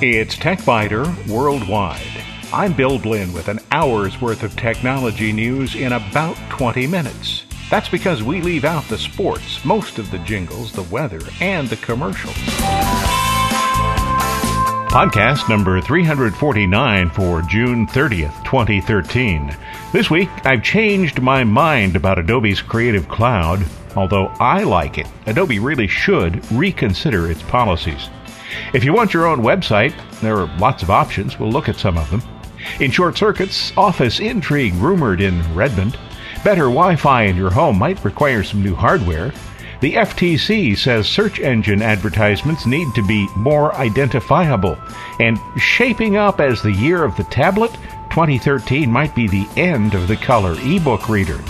It's TechByter Worldwide. I'm Bill Blinn with an hour's worth of technology news in about 20 minutes. That's because we leave out the sports, most of the jingles, the weather, and the commercials. Podcast number 349 for June 30th, 2013. This week, I've changed my mind about Adobe's Creative Cloud. Although I like it, Adobe really should reconsider its policies. If you want your own website, there are lots of options. We'll look at some of them. In short circuits, office intrigue rumored in Redmond. Better Wi Fi in your home might require some new hardware. The FTC says search engine advertisements need to be more identifiable. And shaping up as the year of the tablet, 2013 might be the end of the color ebook reader.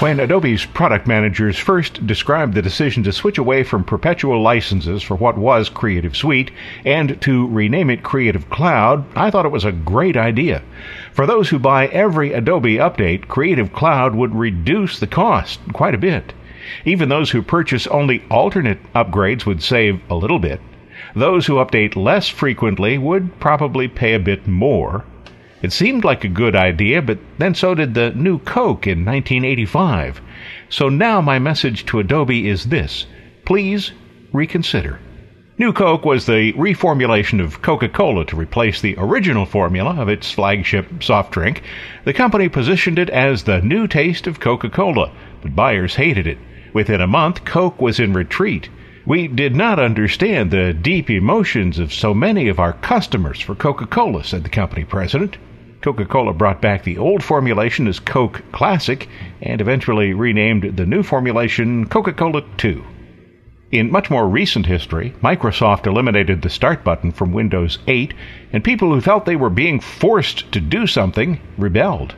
When Adobe's product managers first described the decision to switch away from perpetual licenses for what was Creative Suite and to rename it Creative Cloud, I thought it was a great idea. For those who buy every Adobe update, Creative Cloud would reduce the cost quite a bit. Even those who purchase only alternate upgrades would save a little bit. Those who update less frequently would probably pay a bit more. It seemed like a good idea, but then so did the new Coke in 1985. So now my message to Adobe is this please reconsider. New Coke was the reformulation of Coca Cola to replace the original formula of its flagship soft drink. The company positioned it as the new taste of Coca Cola, but buyers hated it. Within a month, Coke was in retreat. We did not understand the deep emotions of so many of our customers for Coca Cola, said the company president. Coca Cola brought back the old formulation as Coke Classic and eventually renamed the new formulation Coca Cola 2. In much more recent history, Microsoft eliminated the Start button from Windows 8, and people who felt they were being forced to do something rebelled.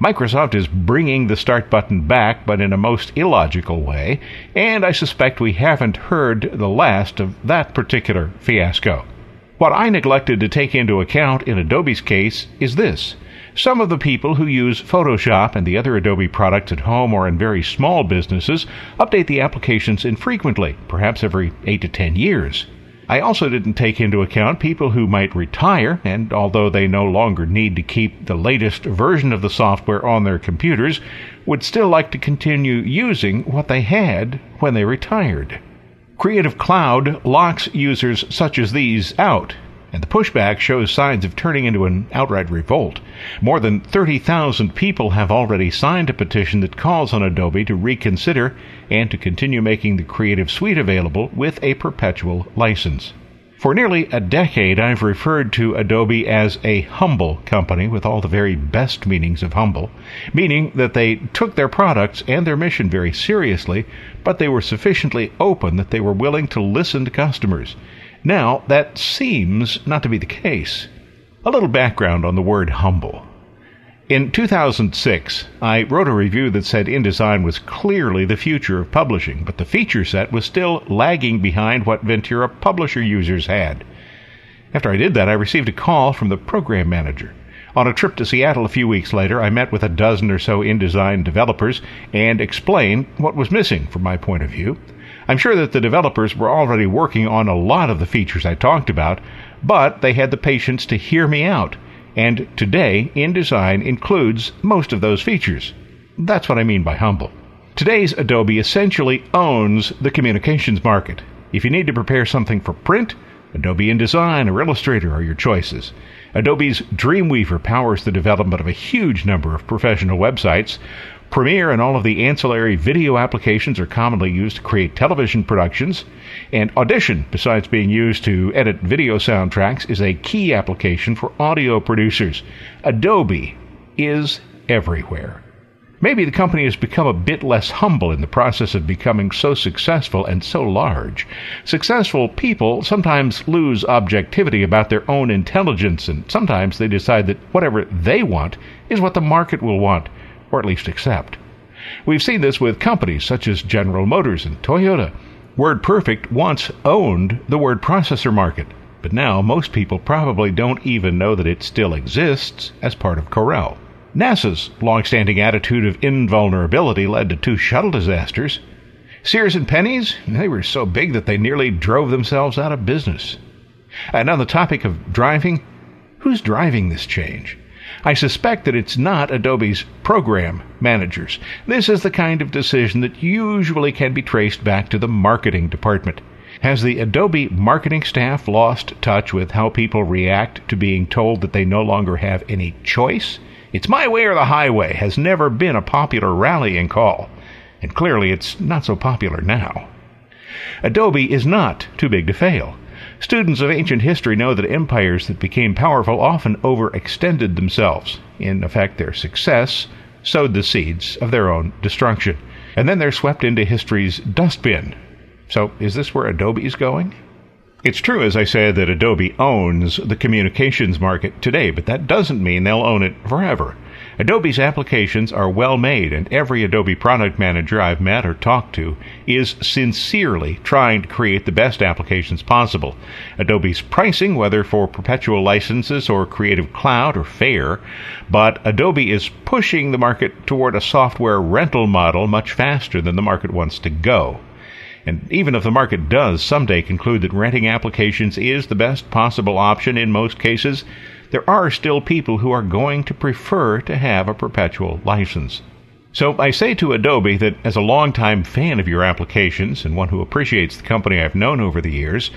Microsoft is bringing the Start button back, but in a most illogical way, and I suspect we haven't heard the last of that particular fiasco. What I neglected to take into account in Adobe's case is this. Some of the people who use Photoshop and the other Adobe products at home or in very small businesses update the applications infrequently, perhaps every 8 to 10 years. I also didn't take into account people who might retire, and although they no longer need to keep the latest version of the software on their computers, would still like to continue using what they had when they retired. Creative Cloud locks users such as these out, and the pushback shows signs of turning into an outright revolt. More than 30,000 people have already signed a petition that calls on Adobe to reconsider and to continue making the Creative Suite available with a perpetual license. For nearly a decade, I've referred to Adobe as a humble company with all the very best meanings of humble, meaning that they took their products and their mission very seriously, but they were sufficiently open that they were willing to listen to customers. Now, that seems not to be the case. A little background on the word humble. In 2006, I wrote a review that said InDesign was clearly the future of publishing, but the feature set was still lagging behind what Ventura publisher users had. After I did that, I received a call from the program manager. On a trip to Seattle a few weeks later, I met with a dozen or so InDesign developers and explained what was missing from my point of view. I'm sure that the developers were already working on a lot of the features I talked about, but they had the patience to hear me out and today InDesign includes most of those features. That's what I mean by humble. Today's Adobe essentially owns the communications market. If you need to prepare something for print, Adobe InDesign or Illustrator are your choices. Adobe's Dreamweaver powers the development of a huge number of professional websites, Premiere and all of the ancillary video applications are commonly used to create television productions, and Audition, besides being used to edit video soundtracks, is a key application for audio producers. Adobe is everywhere. Maybe the company has become a bit less humble in the process of becoming so successful and so large. Successful people sometimes lose objectivity about their own intelligence, and sometimes they decide that whatever they want is what the market will want or at least accept. We've seen this with companies such as General Motors and Toyota. WordPerfect once owned the word processor market. but now most people probably don't even know that it still exists as part of Corel. NASA's long-standing attitude of invulnerability led to two shuttle disasters. Sears and Penney's, they were so big that they nearly drove themselves out of business. And on the topic of driving, who's driving this change? I suspect that it's not Adobe's program managers. This is the kind of decision that usually can be traced back to the marketing department. Has the Adobe marketing staff lost touch with how people react to being told that they no longer have any choice? It's my way or the highway has never been a popular rallying call, and clearly it's not so popular now. Adobe is not too big to fail. Students of ancient history know that empires that became powerful often overextended themselves. In effect, their success sowed the seeds of their own destruction. And then they're swept into history's dustbin. So, is this where Adobe is going? It's true, as I said, that Adobe owns the communications market today, but that doesn't mean they'll own it forever. Adobe's applications are well made, and every Adobe product manager I've met or talked to is sincerely trying to create the best applications possible. Adobe's pricing, whether for perpetual licenses or Creative Cloud, are fair, but Adobe is pushing the market toward a software rental model much faster than the market wants to go. And even if the market does someday conclude that renting applications is the best possible option in most cases, there are still people who are going to prefer to have a perpetual license. So I say to Adobe that as a longtime fan of your applications and one who appreciates the company I've known over the years,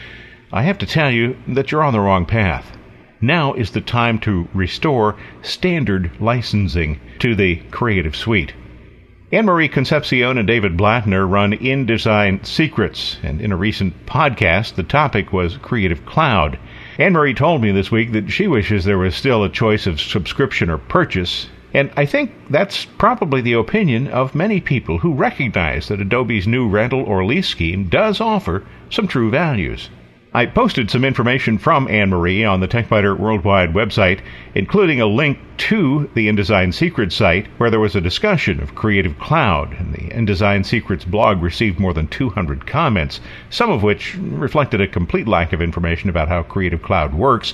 I have to tell you that you're on the wrong path. Now is the time to restore standard licensing to the Creative Suite. Anne Marie Concepcion and David Blatner run InDesign Secrets, and in a recent podcast, the topic was Creative Cloud. Anne Marie told me this week that she wishes there was still a choice of subscription or purchase, and I think that's probably the opinion of many people who recognize that Adobe's new rental or lease scheme does offer some true values. I posted some information from Anne Marie on the TechByter Worldwide website, including a link to the InDesign Secrets site where there was a discussion of Creative Cloud, and the InDesign Secrets blog received more than 200 comments, some of which reflected a complete lack of information about how Creative Cloud works.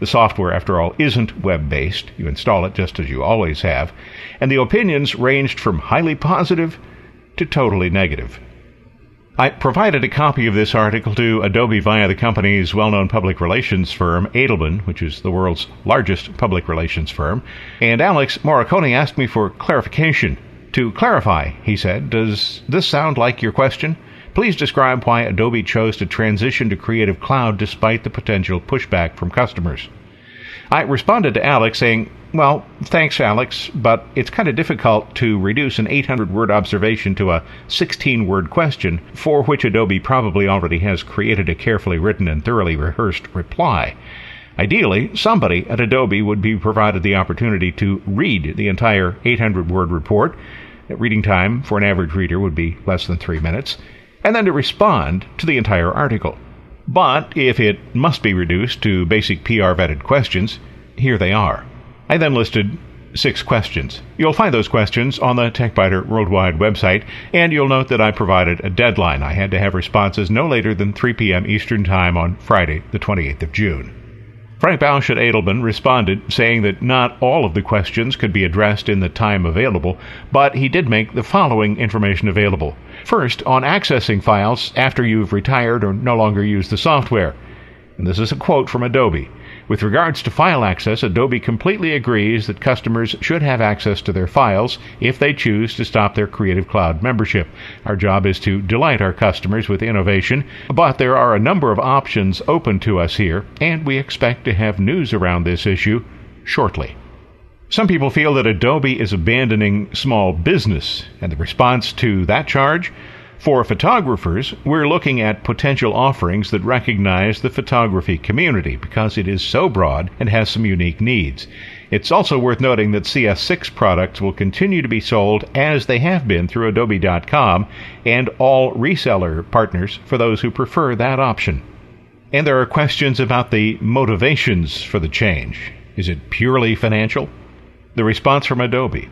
The software, after all, isn't web based. You install it just as you always have. And the opinions ranged from highly positive to totally negative. I provided a copy of this article to Adobe via the company's well known public relations firm, Edelman, which is the world's largest public relations firm, and Alex Morricone asked me for clarification. To clarify, he said, does this sound like your question? Please describe why Adobe chose to transition to Creative Cloud despite the potential pushback from customers. I responded to Alex saying, well, thanks, Alex, but it's kind of difficult to reduce an 800 word observation to a 16 word question for which Adobe probably already has created a carefully written and thoroughly rehearsed reply. Ideally, somebody at Adobe would be provided the opportunity to read the entire 800 word report. Reading time for an average reader would be less than three minutes, and then to respond to the entire article. But if it must be reduced to basic PR vetted questions, here they are. I then listed six questions. You'll find those questions on the TechByter Worldwide website, and you'll note that I provided a deadline. I had to have responses no later than 3 p.m. Eastern Time on Friday, the 28th of June. Frank Bausch at Edelman responded, saying that not all of the questions could be addressed in the time available, but he did make the following information available. First, on accessing files after you've retired or no longer use the software. And this is a quote from Adobe. With regards to file access, Adobe completely agrees that customers should have access to their files if they choose to stop their Creative Cloud membership. Our job is to delight our customers with innovation, but there are a number of options open to us here, and we expect to have news around this issue shortly. Some people feel that Adobe is abandoning small business, and the response to that charge for photographers, we're looking at potential offerings that recognize the photography community because it is so broad and has some unique needs. It's also worth noting that CS6 products will continue to be sold as they have been through Adobe.com and all reseller partners for those who prefer that option. And there are questions about the motivations for the change. Is it purely financial? The response from Adobe.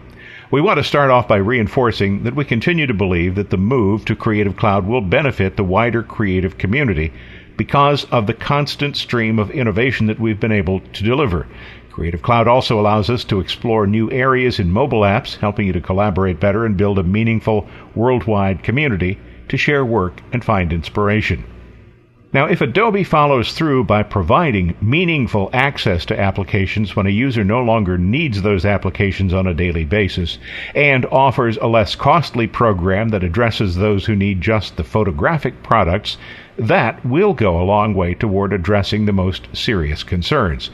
We want to start off by reinforcing that we continue to believe that the move to Creative Cloud will benefit the wider creative community because of the constant stream of innovation that we've been able to deliver. Creative Cloud also allows us to explore new areas in mobile apps, helping you to collaborate better and build a meaningful worldwide community to share work and find inspiration. Now, if Adobe follows through by providing meaningful access to applications when a user no longer needs those applications on a daily basis, and offers a less costly program that addresses those who need just the photographic products, that will go a long way toward addressing the most serious concerns.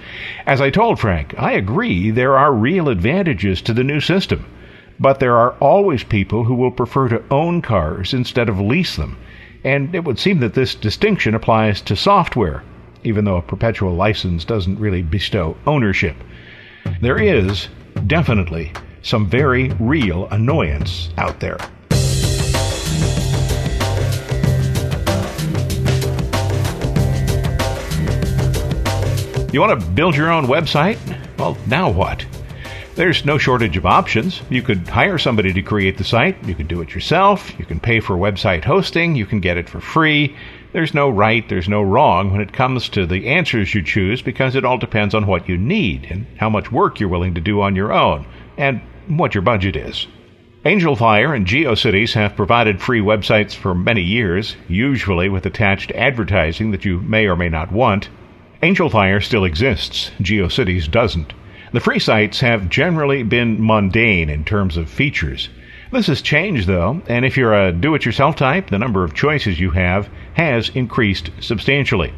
As I told Frank, I agree there are real advantages to the new system, but there are always people who will prefer to own cars instead of lease them and it would seem that this distinction applies to software, even though a perpetual license doesn't really bestow ownership. There is definitely some very real annoyance out there. You want to build your own website? Well, now what? There's no shortage of options. You could hire somebody to create the site. You can do it yourself. You can pay for website hosting. You can get it for free. There's no right, there's no wrong when it comes to the answers you choose because it all depends on what you need and how much work you're willing to do on your own and what your budget is. Angelfire and GeoCities have provided free websites for many years, usually with attached advertising that you may or may not want. Angelfire still exists, GeoCities doesn't. The free sites have generally been mundane in terms of features. This has changed though, and if you're a do it yourself type, the number of choices you have has increased substantially.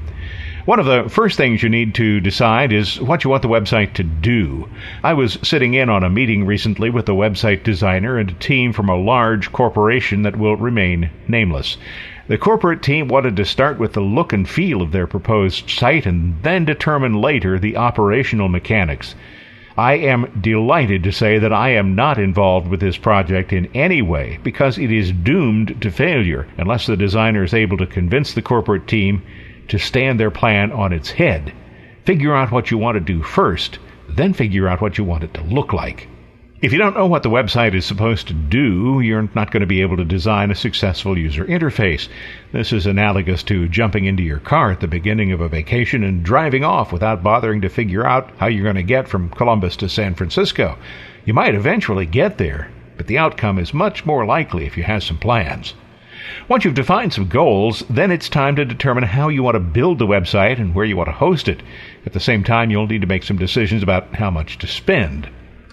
One of the first things you need to decide is what you want the website to do. I was sitting in on a meeting recently with a website designer and a team from a large corporation that will remain nameless. The corporate team wanted to start with the look and feel of their proposed site and then determine later the operational mechanics. I am delighted to say that I am not involved with this project in any way because it is doomed to failure unless the designer is able to convince the corporate team to stand their plan on its head. Figure out what you want to do first, then figure out what you want it to look like. If you don't know what the website is supposed to do, you're not going to be able to design a successful user interface. This is analogous to jumping into your car at the beginning of a vacation and driving off without bothering to figure out how you're going to get from Columbus to San Francisco. You might eventually get there, but the outcome is much more likely if you have some plans. Once you've defined some goals, then it's time to determine how you want to build the website and where you want to host it. At the same time, you'll need to make some decisions about how much to spend.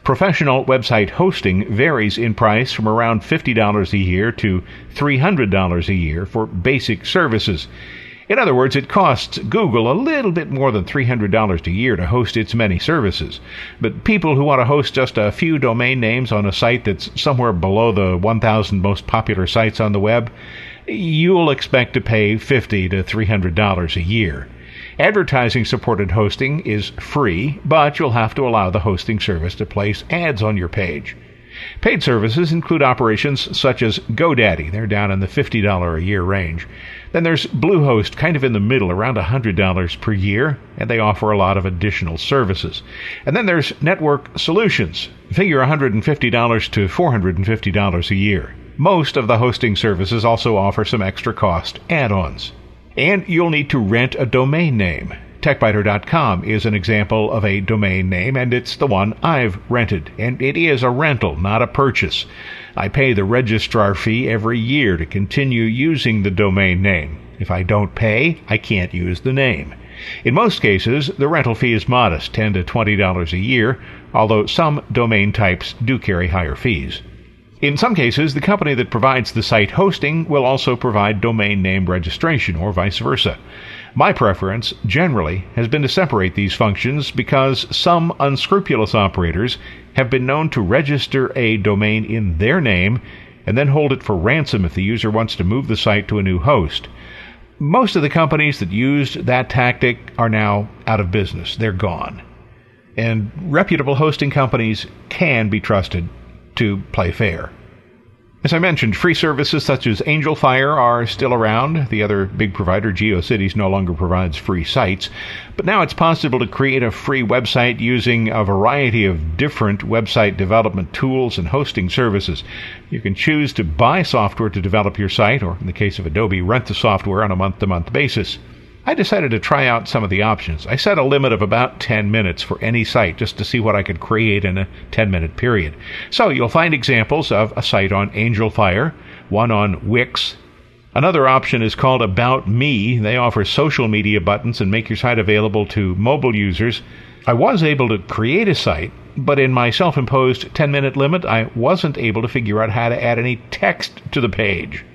Professional website hosting varies in price from around $50 a year to $300 a year for basic services. In other words, it costs Google a little bit more than $300 a year to host its many services. But people who want to host just a few domain names on a site that's somewhere below the 1,000 most popular sites on the web, you'll expect to pay 50 to $300 a year. Advertising supported hosting is free, but you'll have to allow the hosting service to place ads on your page. Paid services include operations such as GoDaddy. They're down in the $50 a year range. Then there's Bluehost, kind of in the middle, around $100 per year, and they offer a lot of additional services. And then there's Network Solutions. Figure $150 to $450 a year. Most of the hosting services also offer some extra cost add-ons. And you'll need to rent a domain name. TechByter.com is an example of a domain name, and it's the one I've rented. And it is a rental, not a purchase. I pay the registrar fee every year to continue using the domain name. If I don't pay, I can't use the name. In most cases, the rental fee is modest, 10 to $20 a year, although some domain types do carry higher fees. In some cases, the company that provides the site hosting will also provide domain name registration or vice versa. My preference, generally, has been to separate these functions because some unscrupulous operators have been known to register a domain in their name and then hold it for ransom if the user wants to move the site to a new host. Most of the companies that used that tactic are now out of business. They're gone. And reputable hosting companies can be trusted to play fair. As I mentioned, free services such as Angelfire are still around. The other big provider, GeoCities, no longer provides free sites. But now it's possible to create a free website using a variety of different website development tools and hosting services. You can choose to buy software to develop your site, or in the case of Adobe, rent the software on a month to month basis. I decided to try out some of the options. I set a limit of about 10 minutes for any site just to see what I could create in a 10 minute period. So you'll find examples of a site on Angelfire, one on Wix. Another option is called About Me. They offer social media buttons and make your site available to mobile users. I was able to create a site, but in my self imposed 10 minute limit, I wasn't able to figure out how to add any text to the page.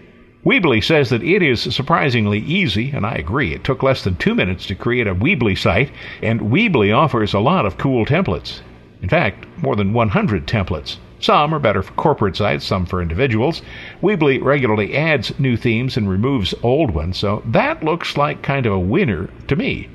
Weebly says that it is surprisingly easy, and I agree. It took less than two minutes to create a Weebly site, and Weebly offers a lot of cool templates. In fact, more than 100 templates. Some are better for corporate sites, some for individuals. Weebly regularly adds new themes and removes old ones, so that looks like kind of a winner to me.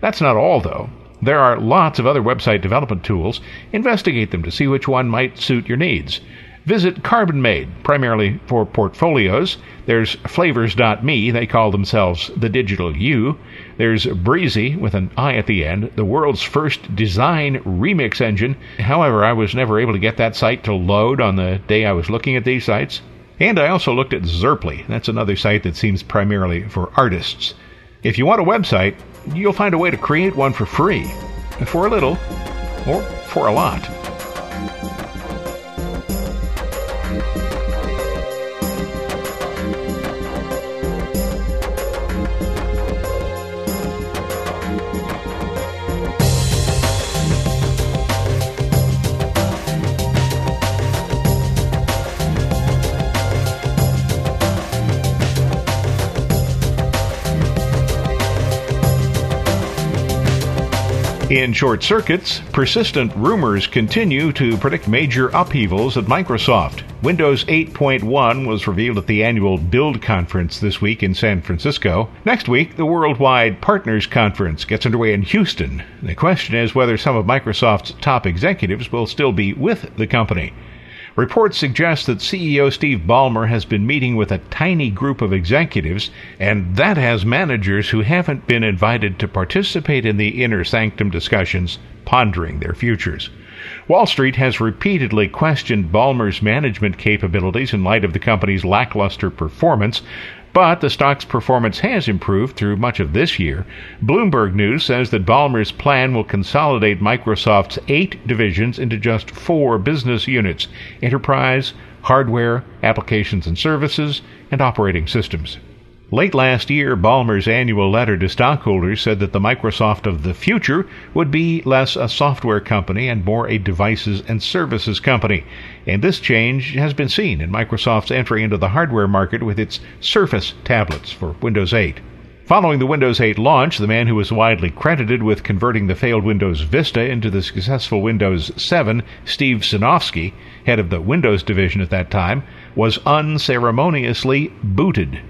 That's not all, though. There are lots of other website development tools. Investigate them to see which one might suit your needs. Visit CarbonMade, primarily for portfolios. There's Flavors.me, they call themselves the Digital You. There's Breezi, with an I at the end, the world's first design remix engine. However, I was never able to get that site to load on the day I was looking at these sites. And I also looked at Zerply. That's another site that seems primarily for artists. If you want a website, you'll find a way to create one for free. For a little, or for a lot. In short circuits, persistent rumors continue to predict major upheavals at Microsoft. Windows 8.1 was revealed at the annual Build conference this week in San Francisco. Next week, the Worldwide Partners Conference gets underway in Houston. The question is whether some of Microsoft's top executives will still be with the company. Reports suggest that CEO Steve Ballmer has been meeting with a tiny group of executives, and that has managers who haven't been invited to participate in the inner sanctum discussions pondering their futures. Wall Street has repeatedly questioned Ballmer's management capabilities in light of the company's lackluster performance, but the stock's performance has improved through much of this year. Bloomberg News says that Ballmer's plan will consolidate Microsoft's eight divisions into just four business units enterprise, hardware, applications and services, and operating systems. Late last year, Ballmer's annual letter to stockholders said that the Microsoft of the future would be less a software company and more a devices and services company. And this change has been seen in Microsoft's entry into the hardware market with its Surface tablets for Windows 8. Following the Windows 8 launch, the man who was widely credited with converting the failed Windows Vista into the successful Windows 7, Steve Sinofsky, head of the Windows division at that time, was unceremoniously booted.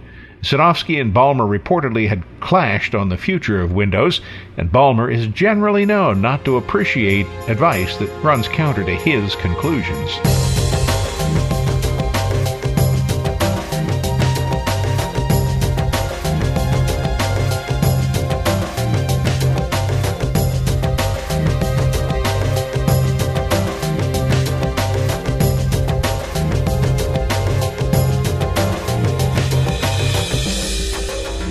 Sinofsky and Ballmer reportedly had clashed on the future of Windows, and Ballmer is generally known not to appreciate advice that runs counter to his conclusions.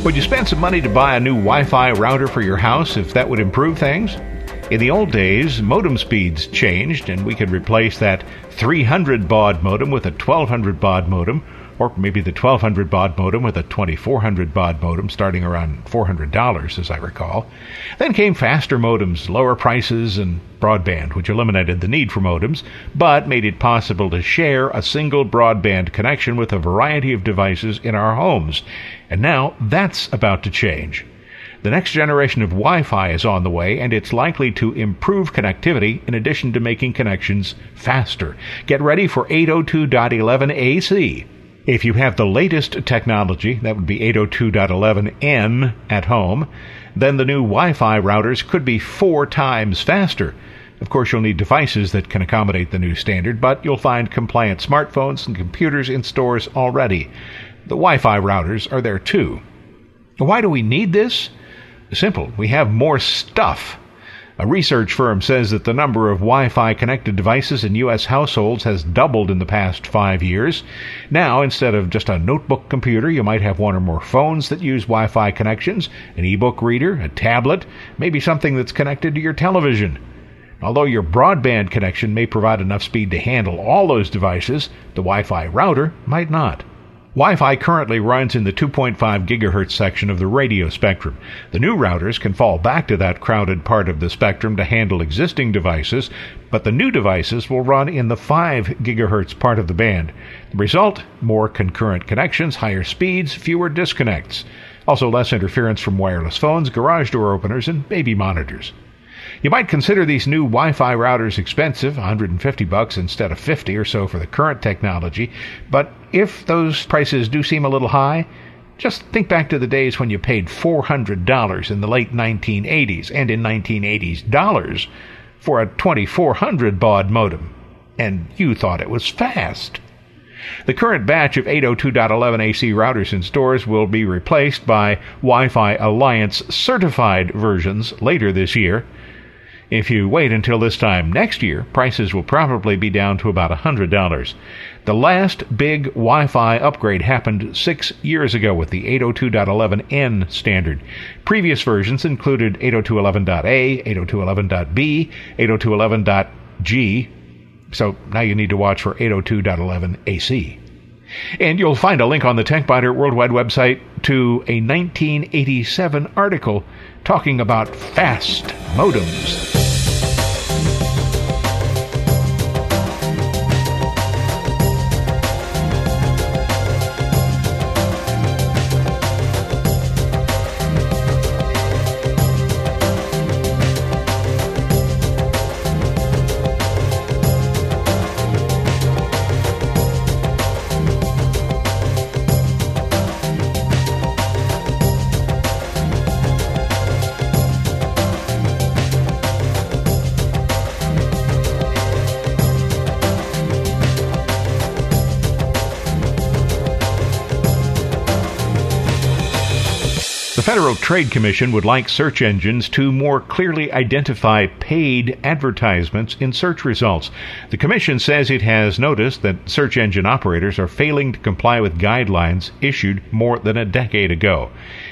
Would you spend some money to buy a new Wi Fi router for your house if that would improve things? In the old days, modem speeds changed, and we could replace that 300 baud modem with a 1200 baud modem, or maybe the 1200 baud modem with a 2400 baud modem starting around $400, as I recall. Then came faster modems, lower prices, and broadband, which eliminated the need for modems, but made it possible to share a single broadband connection with a variety of devices in our homes. And now that's about to change. The next generation of Wi Fi is on the way, and it's likely to improve connectivity in addition to making connections faster. Get ready for 802.11 AC. If you have the latest technology, that would be 802.11n at home, then the new Wi Fi routers could be four times faster. Of course, you'll need devices that can accommodate the new standard, but you'll find compliant smartphones and computers in stores already. The Wi Fi routers are there too. Why do we need this? Simple. We have more stuff. A research firm says that the number of Wi Fi connected devices in U.S. households has doubled in the past five years. Now, instead of just a notebook computer, you might have one or more phones that use Wi Fi connections, an e book reader, a tablet, maybe something that's connected to your television. Although your broadband connection may provide enough speed to handle all those devices, the Wi Fi router might not. Wi Fi currently runs in the 2.5 GHz section of the radio spectrum. The new routers can fall back to that crowded part of the spectrum to handle existing devices, but the new devices will run in the 5 GHz part of the band. The result more concurrent connections, higher speeds, fewer disconnects. Also, less interference from wireless phones, garage door openers, and baby monitors. You might consider these new Wi-Fi routers expensive, 150 bucks instead of 50 or so for the current technology, but if those prices do seem a little high, just think back to the days when you paid $400 in the late 1980s and in 1980s dollars for a 2400 baud modem, and you thought it was fast. The current batch of 802.11 AC routers in stores will be replaced by Wi Fi Alliance certified versions later this year. If you wait until this time next year, prices will probably be down to about $100. The last big Wi Fi upgrade happened six years ago with the 802.11n standard. Previous versions included 802.11.a, 802.11.b, 802.11.g, so now you need to watch for 802.11 AC. And you'll find a link on the TechByter Worldwide website to a 1987 article talking about fast modems. Trade Commission would like search engines to more clearly identify paid advertisements in search results. The Commission says it has noticed that search engine operators are failing to comply with guidelines issued more than a decade ago.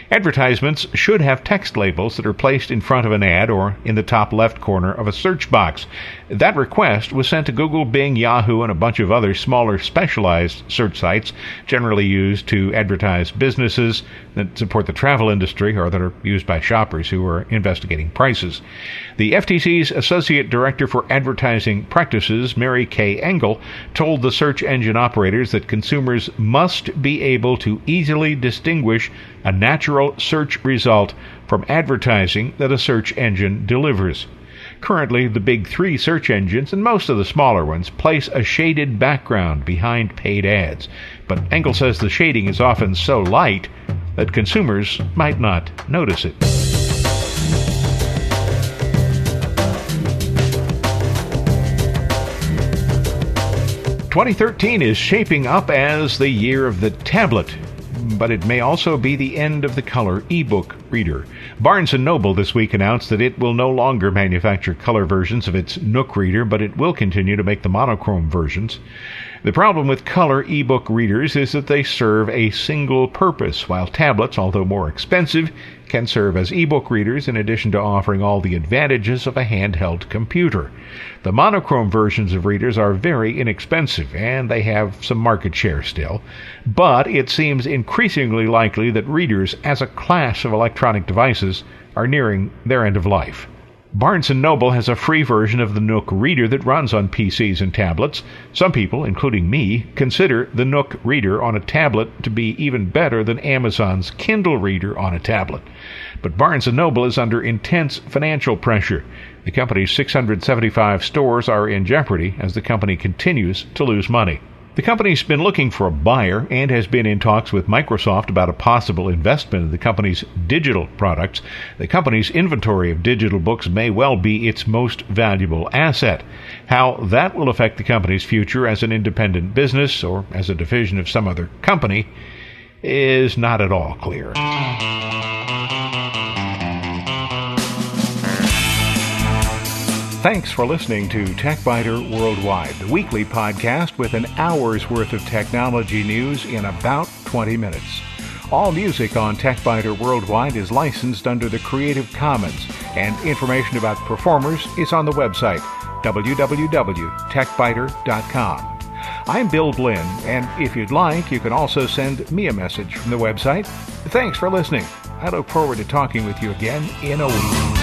Advertisements should have text labels that are placed in front of an ad or in the top left corner of a search box. That request was sent to Google, Bing, Yahoo, and a bunch of other smaller specialized search sites generally used to advertise businesses that support the travel industry or that are used by shoppers who are investigating prices. The FTC's Associate Director for Advertising Practices, Mary Kay Engle, told the search engine operators that consumers must be able to easily distinguish a natural search result from advertising that a search engine delivers. Currently, the big three search engines and most of the smaller ones place a shaded background behind paid ads. But Engle says the shading is often so light that consumers might not notice it. 2013 is shaping up as the year of the tablet, but it may also be the end of the color ebook reader. Barnes & Noble this week announced that it will no longer manufacture color versions of its Nook reader, but it will continue to make the monochrome versions. The problem with color ebook readers is that they serve a single purpose, while tablets, although more expensive, can serve as ebook readers in addition to offering all the advantages of a handheld computer. The monochrome versions of readers are very inexpensive and they have some market share still, but it seems increasingly likely that readers as a class of electronic devices are nearing their end of life. Barnes & Noble has a free version of the Nook Reader that runs on PCs and tablets. Some people, including me, consider the Nook Reader on a tablet to be even better than Amazon's Kindle Reader on a tablet. But Barnes & Noble is under intense financial pressure. The company's 675 stores are in jeopardy as the company continues to lose money. The company's been looking for a buyer and has been in talks with Microsoft about a possible investment in the company's digital products. The company's inventory of digital books may well be its most valuable asset. How that will affect the company's future as an independent business or as a division of some other company is not at all clear. Thanks for listening to TechByter Worldwide, the weekly podcast with an hour's worth of technology news in about 20 minutes. All music on TechByter Worldwide is licensed under the Creative Commons, and information about performers is on the website www.techbyter.com. I'm Bill Blinn, and if you'd like, you can also send me a message from the website. Thanks for listening. I look forward to talking with you again in a week.